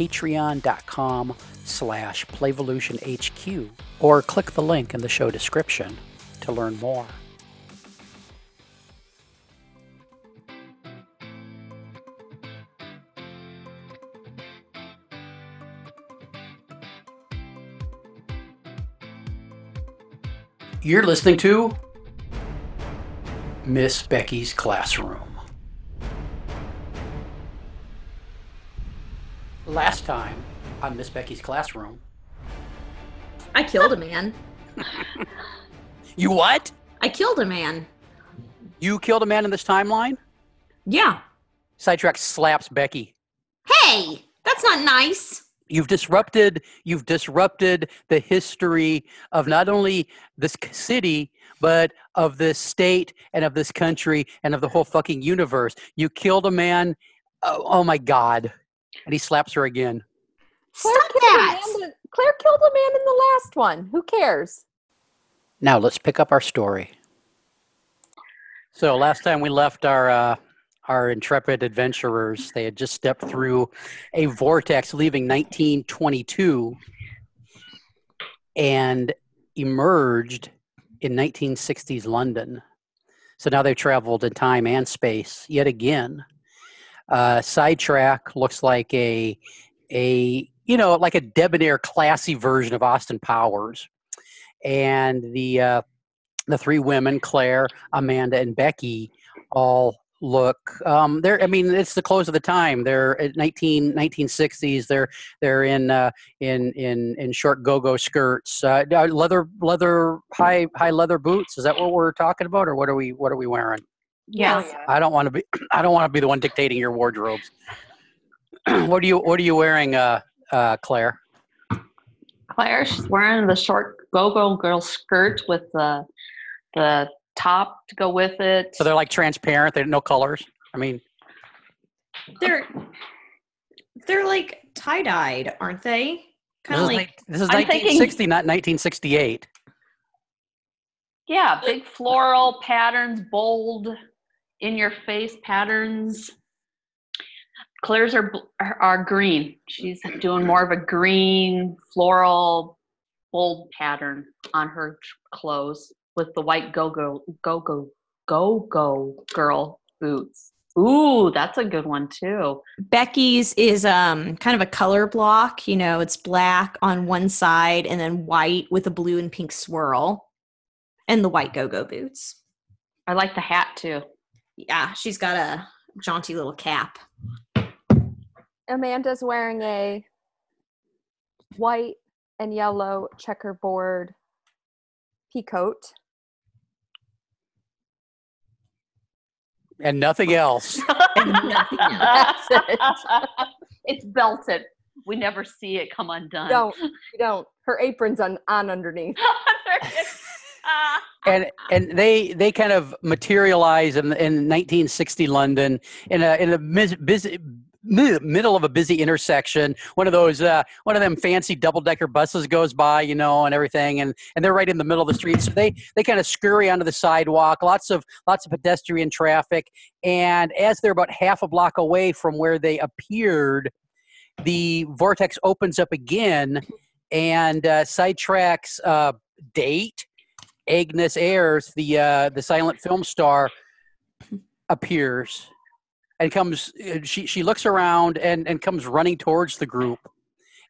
patreon.com slash playvolutionhq or click the link in the show description to learn more. You're listening to Miss Becky's Classroom. Last time on Miss Becky's Classroom. I killed a man. You what? I killed a man. You killed a man in this timeline? Yeah. Sidetrack slaps Becky. Hey, that's not nice. You've disrupted you've disrupted the history of not only this city but of this state and of this country and of the whole fucking universe. You killed a man. Oh, oh my god. And he slaps her again. Claire Stop that. a man, Claire killed a man in the last one. Who cares? Now let's pick up our story. So last time we left our uh, our intrepid adventurers, they had just stepped through a vortex, leaving 1922, and emerged in 1960s London. So now they've traveled in time and space yet again. Uh, sidetrack looks like a a you know like a debonair, classy version of Austin Powers and the uh, the three women, Claire, Amanda, and Becky, all look. Um, they're. I mean, it's the close of the time. They're at 19, 1960s. They're they're in uh, in in in short go-go skirts, uh, leather leather high high leather boots. Is that what we're talking about, or what are we what are we wearing? Yes. I don't want to be. I don't want to be the one dictating your wardrobes. what are you What are you wearing, uh, uh, Claire? Claire, she's wearing the short go-go girl skirt with the the top to go with it. So they're like transparent. They're no colors. I mean, They're they're like tie-dyed, aren't they? Kind of ni- like this is I'm thinking- 1960, not 1968. yeah, big floral patterns, bold, in your face patterns. Claire's are are green. She's doing more of a green floral bold pattern on her clothes with the white go-go go-go go-go girl boots. Ooh, that's a good one too. Becky's is um kind of a color block, you know, it's black on one side and then white with a blue and pink swirl. And the white go-go boots. I like the hat too. Yeah, she's got a jaunty little cap. Amanda's wearing a white and yellow checkerboard peacoat. And nothing else. Nothing else. That's it. it's belted. We never see it come undone. Don't, you don't. Her apron's on, on underneath. And and they they kind of materialize in, in 1960 London in a in a busy middle of a busy intersection. One of those uh, one of them fancy double decker buses goes by you know and everything and and they're right in the middle of the street. So they they kind of scurry onto the sidewalk lots of lots of pedestrian traffic. And as they're about half a block away from where they appeared the vortex opens up again and uh, sidetracks uh, date Agnes Ayres, the uh, the silent film star, appears and comes. She she looks around and and comes running towards the group,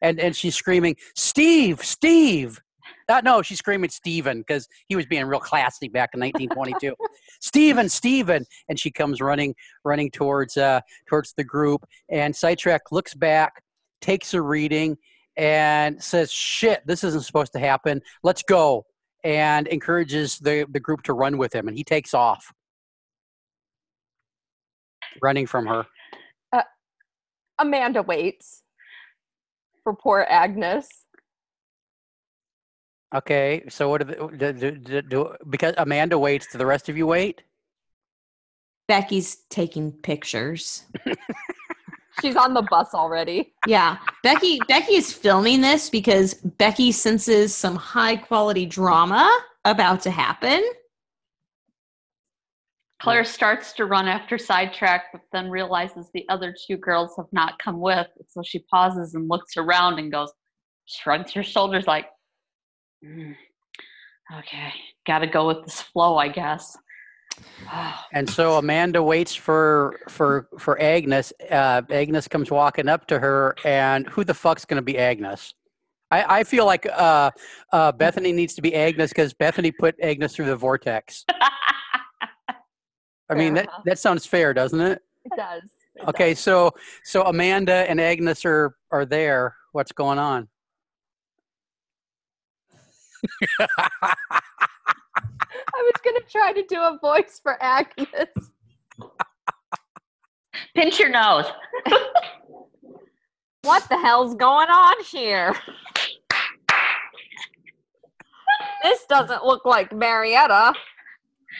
and and she's screaming, "Steve, Steve!" Uh, no, she's screaming Steven because he was being real classy back in 1922. Steven, Steven, and she comes running running towards uh, towards the group, and Sidetrack looks back, takes a reading, and says, "Shit, this isn't supposed to happen. Let's go." And encourages the, the group to run with him, and he takes off, running from her. Uh, Amanda waits. for poor Agnes. Okay, so what do, the, do, do, do because Amanda waits, do the rest of you wait? Becky's taking pictures. She's on the bus already. Yeah, Becky. Becky is filming this because Becky senses some high quality drama about to happen. Claire starts to run after sidetrack, but then realizes the other two girls have not come with. So she pauses and looks around and goes, shrugs her shoulders like, "Mm, okay, gotta go with this flow, I guess. And so Amanda waits for for for Agnes. Uh, Agnes comes walking up to her, and who the fuck's going to be Agnes? I, I feel like uh, uh, Bethany needs to be Agnes because Bethany put Agnes through the vortex. I mean that that sounds fair, doesn't it? It does. It Okay, does. so so Amanda and Agnes are are there. What's going on? I was gonna try to do a voice for Agnes. Pinch your nose. What the hell's going on here? This doesn't look like Marietta.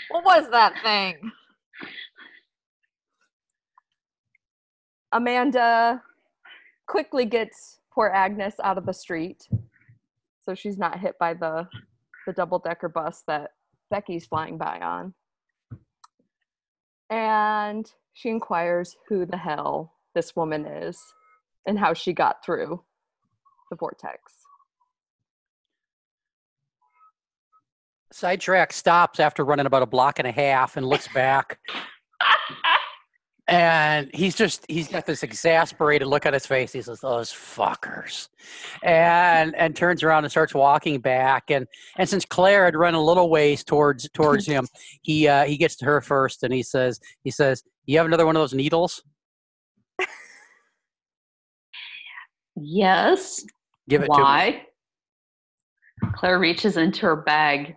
What was that thing? Amanda quickly gets poor Agnes out of the street so she's not hit by the the double decker bus that Becky's flying by on. And she inquires who the hell this woman is and how she got through the vortex. Sidetrack stops after running about a block and a half and looks back. and he's just he's got this exasperated look on his face. He says, Those fuckers. And and turns around and starts walking back. And and since Claire had run a little ways towards towards him, he uh, he gets to her first and he says, he says, You have another one of those needles? Yes. Give it to me. Why? Claire reaches into her bag,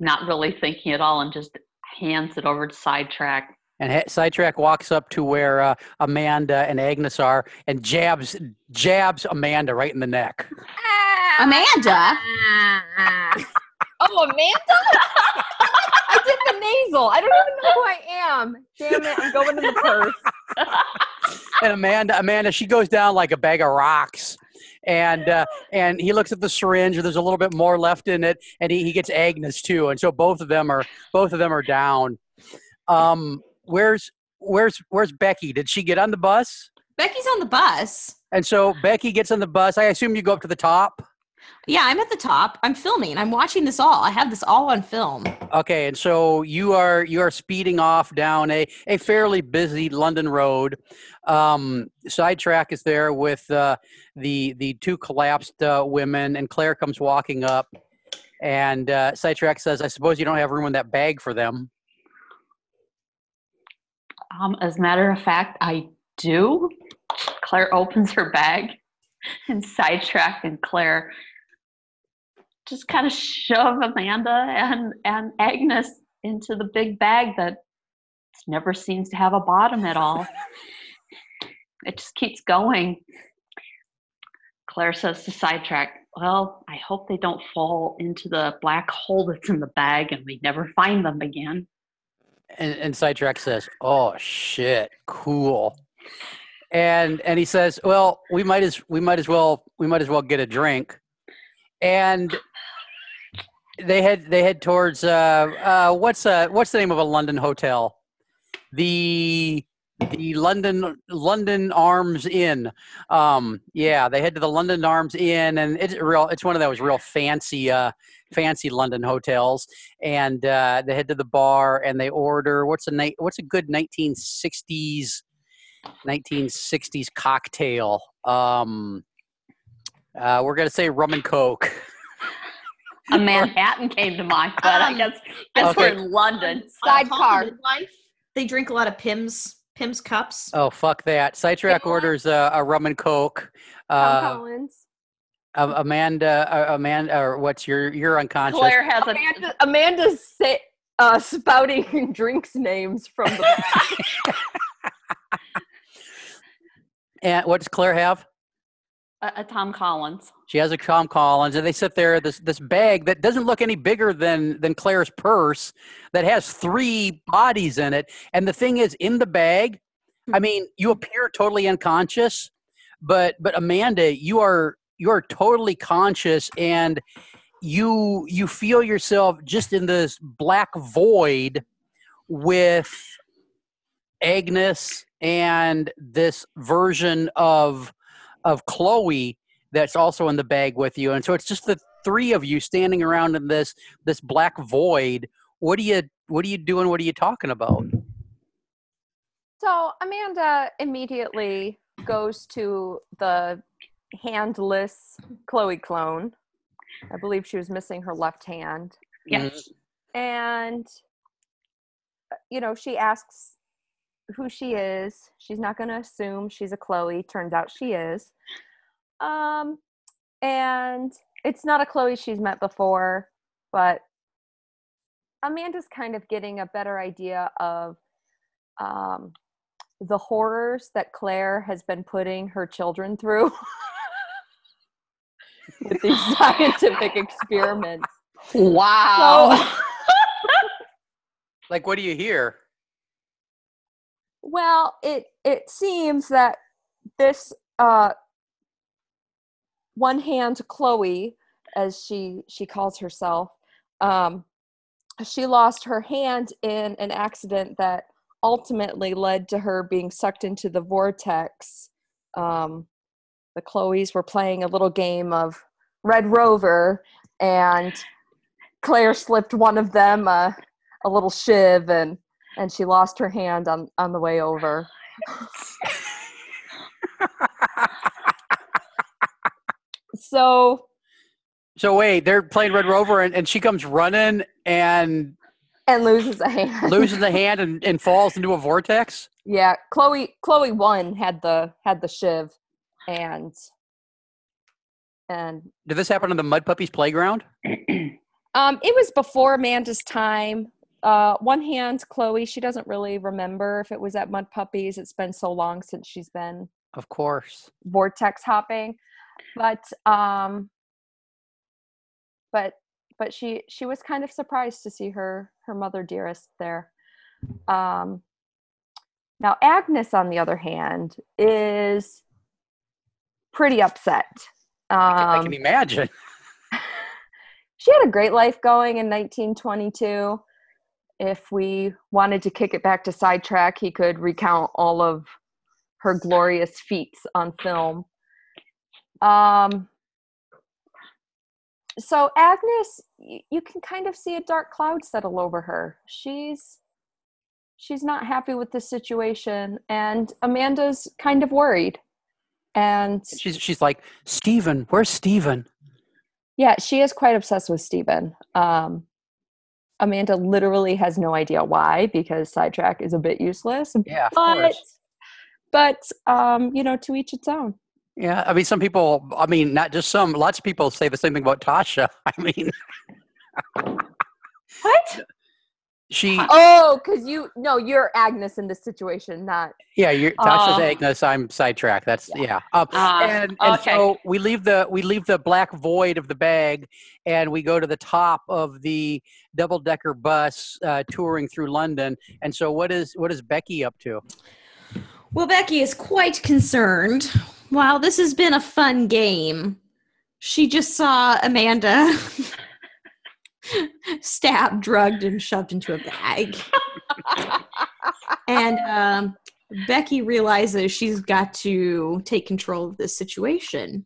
not really thinking at all, and just hands it over to Sidetrack. And ha- Sidetrack walks up to where uh, Amanda and Agnes are and jabs jabs Amanda right in the neck. Amanda, oh, Amanda? I did the nasal. I don't even know who I am. Damn it, I'm going in the purse. and Amanda, Amanda, she goes down like a bag of rocks. And uh, and he looks at the syringe. There's a little bit more left in it, and he, he gets Agnes too. And so both of them are both of them are down. Um, where's where's where's Becky? Did she get on the bus? Becky's on the bus. And so Becky gets on the bus. I assume you go up to the top. Yeah, I'm at the top. I'm filming. I'm watching this all. I have this all on film. Okay, and so you are you are speeding off down a, a fairly busy London road. Um, sidetrack is there with uh, the the two collapsed uh, women, and Claire comes walking up, and uh, sidetrack says, "I suppose you don't have room in that bag for them." Um, as a matter of fact, I do. Claire opens her bag, and Sidetrack and Claire just kind of shove Amanda and, and Agnes into the big bag that never seems to have a bottom at all. it just keeps going. Claire says to Sidetrack, Well, I hope they don't fall into the black hole that's in the bag and we never find them again. And, and sidetrack says, "Oh shit, cool." And and he says, "Well, we might as we might as well we might as well get a drink." And they head they head towards uh, uh, what's uh, what's the name of a London hotel? The the London London Arms Inn. Um, yeah, they head to the London Arms Inn, and it's real it's one of those real fancy uh, fancy London hotels. And uh, they head to the bar and they order what's a night what's a good 1960s 1960s cocktail. Um, uh, we're gonna say rum and coke. A Manhattan came to mind, but I Um, guess, guess okay. we're in London. Sidecar. Life. They drink a lot of Pimm's Pimm's cups. Oh fuck that! Sidetrack Yeah. orders uh, a rum and coke. Tom Uh, Collins. A- Amanda, uh, Amanda, or what's your? You're unconscious. Claire has a Amanda, Amanda's say, uh, spouting drinks names from the bag. And what does Claire have? A, a Tom Collins. She has a Tom Collins, and they sit there this this bag that doesn't look any bigger than than Claire's purse that has three bodies in it. And the thing is, in the bag, I hmm. mean, you appear totally unconscious, but but Amanda, you are you are totally conscious, and you you feel yourself just in this black void with Agnes and this version of of Chloe that's also in the bag with you. And so it's just the three of you standing around in this this black void. What are you what are you doing? What are you talking about? So Amanda immediately goes to the handless Chloe clone. I believe she was missing her left hand. Yes. And, uh, you know, she asks who she is. She's not going to assume she's a Chloe. Turns out she is. Um, and it's not a Chloe she's met before, but Amanda's kind of getting a better idea of um, the horrors that Claire has been putting her children through with these scientific experiments. Wow. So- Like what do you hear? Well, it it seems that this uh, one hand Chloe, as she she calls herself, um, she lost her hand in an accident that ultimately led to her being sucked into the vortex. Um, the Chloes were playing a little game of Red Rover, and Claire slipped one of them a, a little shiv, and and she lost her hand on on the way over. So So wait, they're playing Red Rover, and, and she comes running and and loses a hand. loses a hand and, and falls into a vortex. yeah, Chloe Chloe one had the had the shiv, and and Did this happen on the Mud Puppies playground? um, it was before Amanda's time. Uh, one hand, Chloe, she doesn't really remember if it was at Mud Puppies. It's been so long since she's been Of course. vortex hopping, but um, but but she she was kind of surprised to see her her mother dearest there. Um, now Agnes, on the other hand, is pretty upset. I Um, can imagine. she had a great life going in 1922. If we wanted to kick it back to sidetrack, he could recount all of her glorious feats on film. Um, so Agnes, you can kind of see a dark cloud settle over her. She's she's not happy with the situation, and Amanda's kind of worried. And She's she's like, Steven, where's Steven? yeah, she is quite obsessed with Steven. Um, Amanda literally has no idea why because sidetrack is a bit useless. Yeah, of But course. but um, you know, to each its own. Yeah, I mean, some people. I mean, not just some. Lots of people say the same thing about Tasha. I mean, What? She. Oh, because you no, you're Agnes in this situation, not Yeah, you're Tasha's Oh. Agnes. I'm sidetracked. That's yeah. Um, Ah, and and okay. so we leave the we leave the black void of the bag, and we go to the top of the double decker bus uh, touring through London. And so, what is what is Becky up to? Well, Becky is quite concerned. While this has been a fun game, she just saw Amanda stabbed, drugged, and shoved into a bag. and um, Becky realizes she's got to take control of this situation.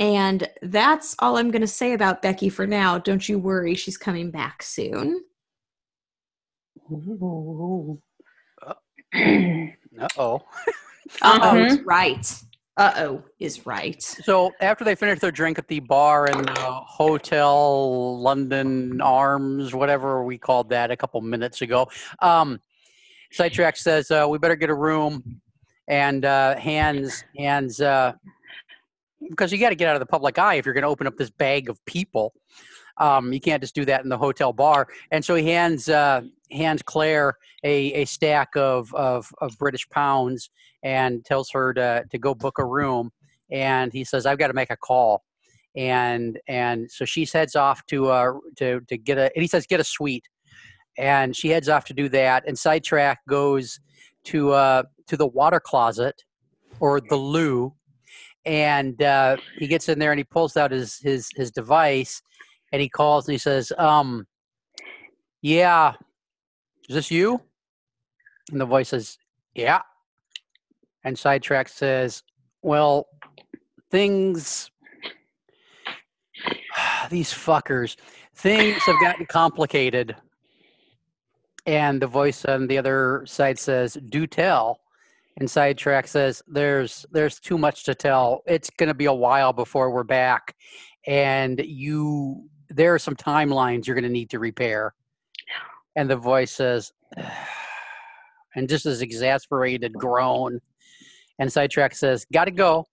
And that's all I'm going to say about Becky for now. Don't you worry, she's coming back soon. Uh oh. Uh oh Mhm. right. Uh oh is right. So after they finish their drink at the bar in the hotel London Arms, whatever we called that a couple minutes ago, um, Sidetrack says uh, we better get a room, and uh, hands hands uh, because you got to get out of the public eye if you're going to open up this bag of people. Um, you can't just do that in the hotel bar. And so he hands uh, hands Claire a, a stack of, of, of British pounds and tells her to, to go book a room. And he says, I've got to make a call. And and so she heads off to uh to to get a and he says get a suite, and she heads off to do that. And sidetrack goes to uh to the water closet or the loo, and uh, he gets in there and he pulls out his his his device, and he calls and he says, um, yeah, is this you? And the voice says, yeah. And sidetrack says, well, things these fuckers things have gotten complicated. And the voice on the other side says do tell. And sidetrack says there's there's too much to tell. It's going to be a while before we're back. And you there are some timelines you're going to need to repair and the voice says and just this exasperated groan and sidetrack says gotta go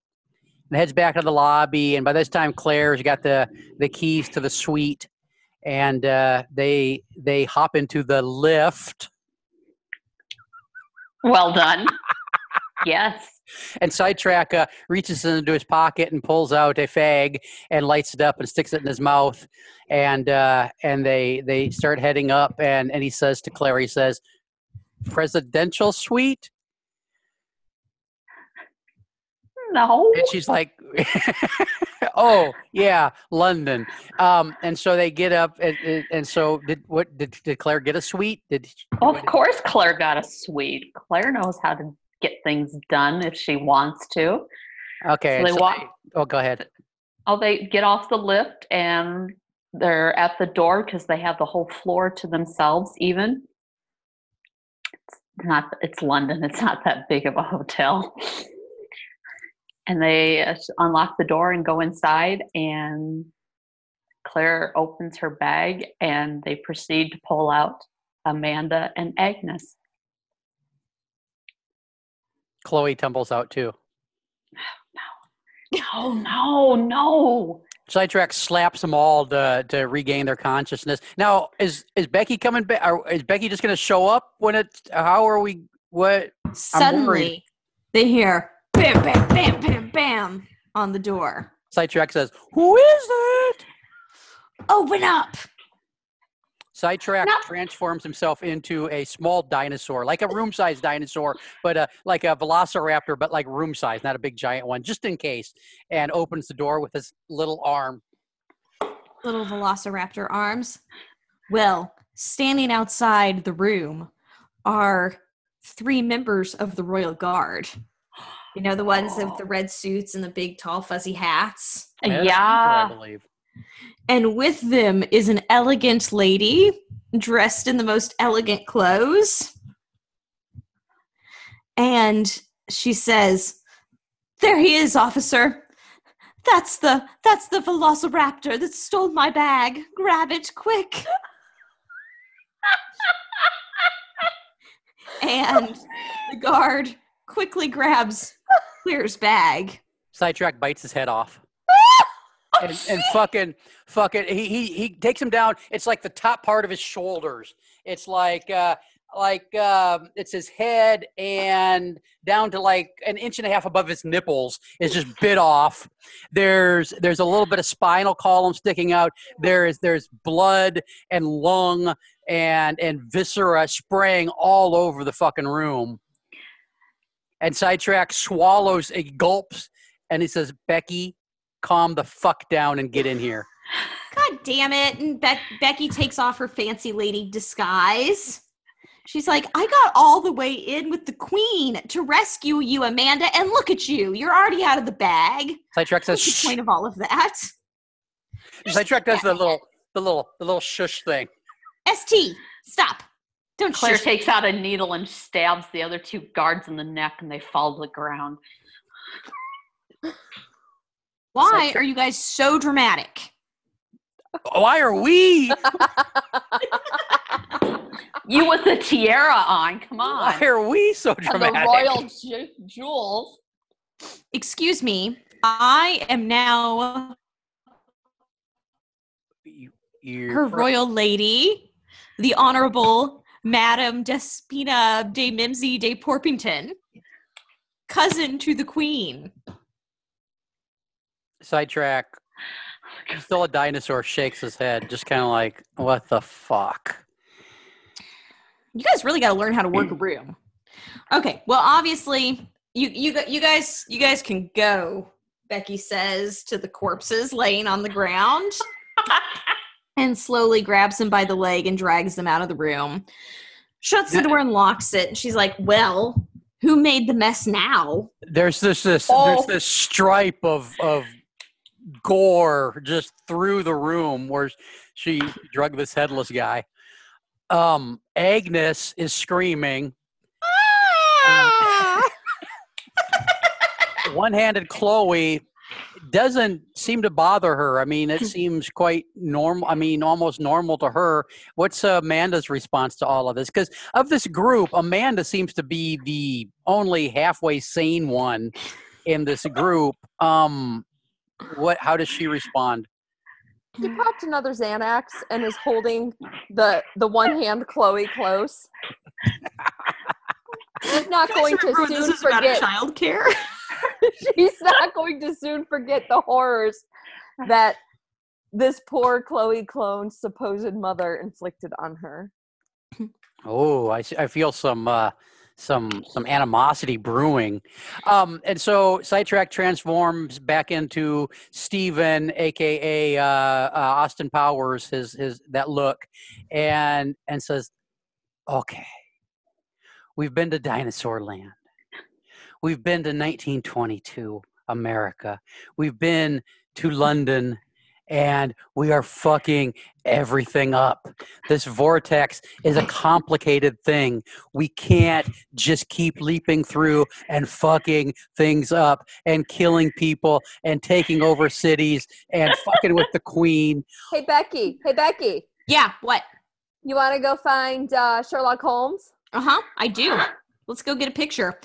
and heads back to the lobby. And by this time, Claire's got the the keys to the suite, and uh, they they hop into the lift. Well done. yes. And Sidetrack uh, reaches into his pocket and pulls out a fag and lights it up and sticks it in his mouth. And uh, and they they start heading up. And and he says to Claire, he says, "Presidential suite." No. And she's like, "Oh yeah, London." Um, and so they get up, and, and, and so did what? Did, did Claire get a suite? Did Of course, Claire got a suite. Claire knows how to get things done if she wants to. okay? So they so walk- they- oh, go ahead. Oh, they get off the lift and they're at the door because they have the whole floor to themselves. Even it's not. It's London. It's not that big of a hotel. And they uh, unlock the door and go inside. And Claire opens her bag and they proceed to pull out Amanda and Agnes. Chloe tumbles out too. No, no, no. Sidetrack slaps them all to to regain their consciousness. Now, is is Becky coming back? Is Becky just going to show up when it's? How are we? What? Suddenly, they hear bam, bam, bam, bam, bam on the door. Sidetrack says, "Who is it?" Open up. Sidetrack No. transforms himself into a small dinosaur, like a room-sized dinosaur, but uh, like a velociraptor, but like room-sized, not a big giant one, just in case, and opens the door with his little arm. Little velociraptor arms. Well, standing outside the room are three members of the Royal Guard. You know, the ones with the red suits and the big, tall, fuzzy hats. That's yeah. Cooper, I believe. And with them is an elegant lady dressed in the most elegant clothes. And she says, There he is, officer. That's the that's the velociraptor that stole my bag. Grab it quick. and the guard quickly grabs Claire's bag. Sidetrack bites his head off. And, and fucking fucking he, he he takes him down. It's like the top part of his shoulders. It's like uh like um it's his head and down to like an inch and a half above his nipples is just bit off. There's there's a little bit of spinal column sticking out. There's there's blood and lung and and viscera spraying all over the fucking room. And sidetrack swallows a gulps and he says becky calm the fuck down and get in here. God damn it. And Be- Becky takes off her fancy lady disguise. She's like, I got all the way in with the queen to rescue you, Amanda, and look at you. You're already out of the bag. Sidetrack says, What's the point of all of that? Sidetrack does the little, the little, the little shush thing. ST, stop. Don't Claire shush. takes out a needle and stabs the other two guards in the neck, and they fall to the ground. Why Such are you guys so dramatic? Why are we? You with the tiara on, come on. Why are we so And the dramatic? royal ju- jewels. Excuse me. I am now You- you're her fr- royal lady, the Honorable Madame Despina de Mimsy de Porpington, cousin to the Queen. Sidetrack. Oh, Still a dinosaur shakes his head, just kind of like, what the fuck? You guys really got to learn how to work a mm. room. Okay, well, obviously, you you you guys you guys can go. Becky says to the corpses laying on the ground, and slowly grabs them by the leg and drags them out of the room. Shuts the door and locks it. And she's like, "Well, who made the mess now?" There's this this Oh. there's this stripe of of gore just through the room where she drug this headless guy. Um, Agnes is screaming. Ah! One-handed Chloe doesn't seem to bother her. I mean, it seems quite normal. I mean, almost normal to her. What's uh, Amanda's response to all of this? Because of this group, Amanda seems to be the only halfway sane one in this group. Um, what? How does she respond? He popped another Xanax and is holding the the one hand Chloe close. She's not going to soon forget. childcare. She's not going to soon forget the horrors that this poor Chloe clone's supposed mother inflicted on her. Oh, I, I feel some uh, some some animosity brewing. Um, and so Sidetrack transforms back into Steven, aka uh, uh, Austin Powers, his his that look, and and says, "Okay, we've been to Dinosaur Land. We've been to 1922 America. We've been to London." And we are fucking everything up. This vortex is a complicated thing. We can't just keep leaping through and fucking things up and killing people and taking over cities and fucking with the queen. Hey Becky, hey Becky, yeah, what? you want to go find uh, Sherlock Holmes? Uh huh. I do. Let's go get a picture.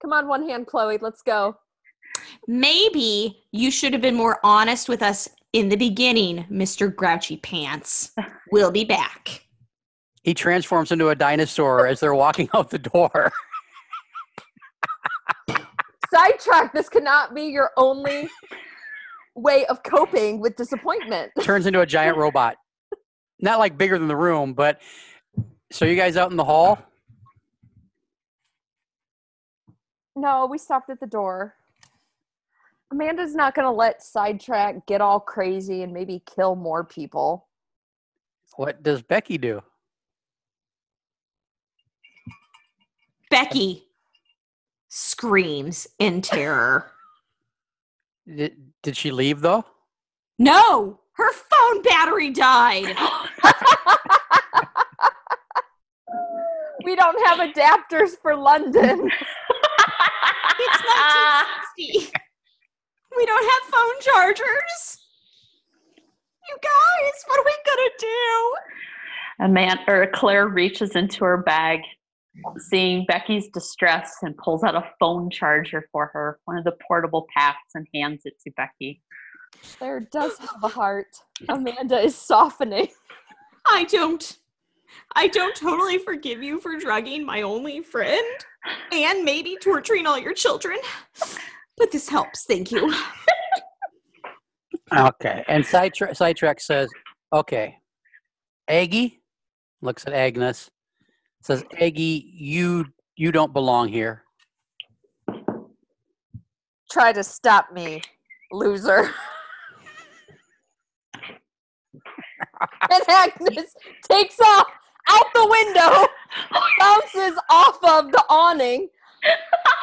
Come on, one hand Chloe, let's go. Maybe you should have been more honest with us in the beginning, Mr. Grouchy Pants. We'll be back. He transforms into a dinosaur as they're walking out the door. Sidetrack. This cannot be your only way of coping with disappointment. Turns into a giant robot. Not like bigger than the room, but so you guys out in the hall? No, we stopped at the door. Amanda's not going to let Sidetrack get all crazy and maybe kill more people. What does Becky do? Becky screams in terror. Did, did she leave though? No, her phone battery died. we don't have adapters for London. It's 1960. we don't have phone chargers. You guys, what are we gonna do? And man, or Claire reaches into her bag, seeing Becky's distress, and pulls out a phone charger for her, one of the portable packs, and hands it to Becky. Claire does have a heart. Amanda is softening. I don't. I don't totally forgive you for drugging my only friend and maybe torturing all your children. But this helps, thank you. Okay. And Sidetrack, Sidetrack says, okay, Aggie looks at Agnes, says, Aggie, you you don't belong here. Try to stop me, loser. and Agnes takes off out the window, bounces off of the awning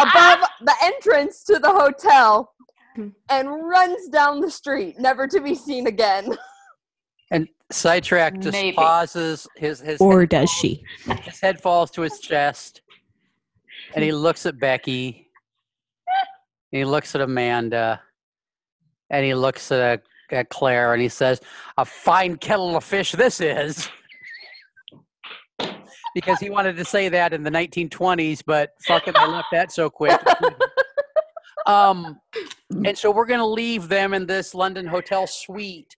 above ah! the entrance to the hotel, hmm. and runs down the street, never to be seen again. And Sidetrack just Maybe. pauses. His his Or head, does she? his head falls to his chest, and he looks at Becky. And he looks at Amanda, and he looks at, at Claire, and he says, "A fine kettle of fish this is." Because he wanted to say that in the 1920s, but fuck it, they left that so quick. um, and so we're going to leave them in this London hotel suite,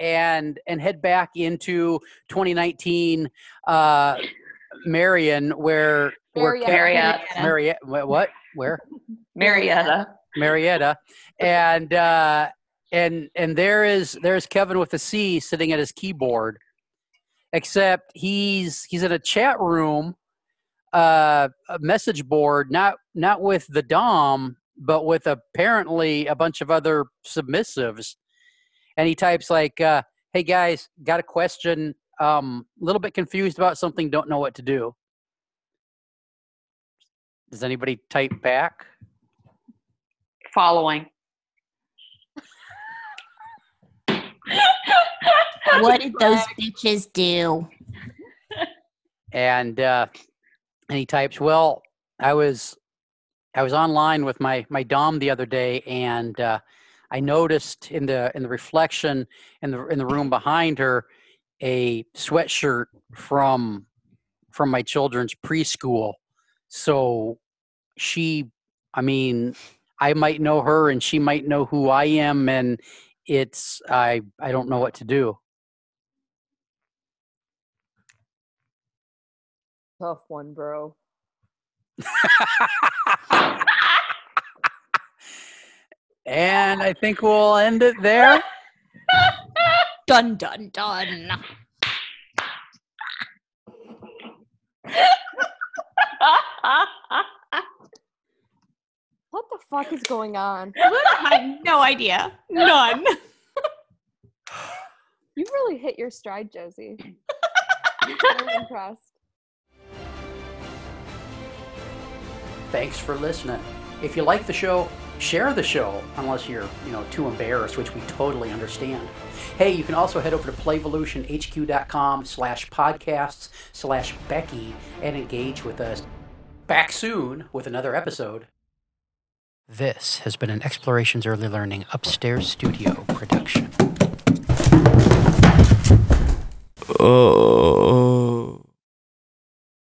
and and head back into 2019 uh, Marion, where where Marietta. Marietta. Marietta, what, what, where? Marietta. Marietta, and uh, and and there is there's Kevin with a C sitting at his keyboard, except he's he's in a chat room, uh, a message board, not not with the Dom, but with apparently a bunch of other submissives, and he types like, uh, "Hey guys, got a question. Um, a little bit confused about something. Don't know what to do." Does anybody type back? Following. What did those bitches do? and uh, and he types, "Well, I was I was online with my my dom the other day, and uh, I noticed in the in the reflection in the in the room behind her a sweatshirt from from my children's preschool. So she, I mean, I might know her, and she might know who I am, and it's I I don't know what to do." Tough one, bro. and I think we'll end it there. Dun dun dun. What the fuck is going on? I have no idea. None. You really hit your stride, Josie. I'm very impressed. Thanks for listening. If you like the show, share the show, unless you're, you know, too embarrassed, which we totally understand. Hey, you can also head over to playvolutionhq.com slash podcasts slash Becky and engage with us. Back soon with another episode. This has been an Explorations Early Learning Upstairs Studio production. Oh.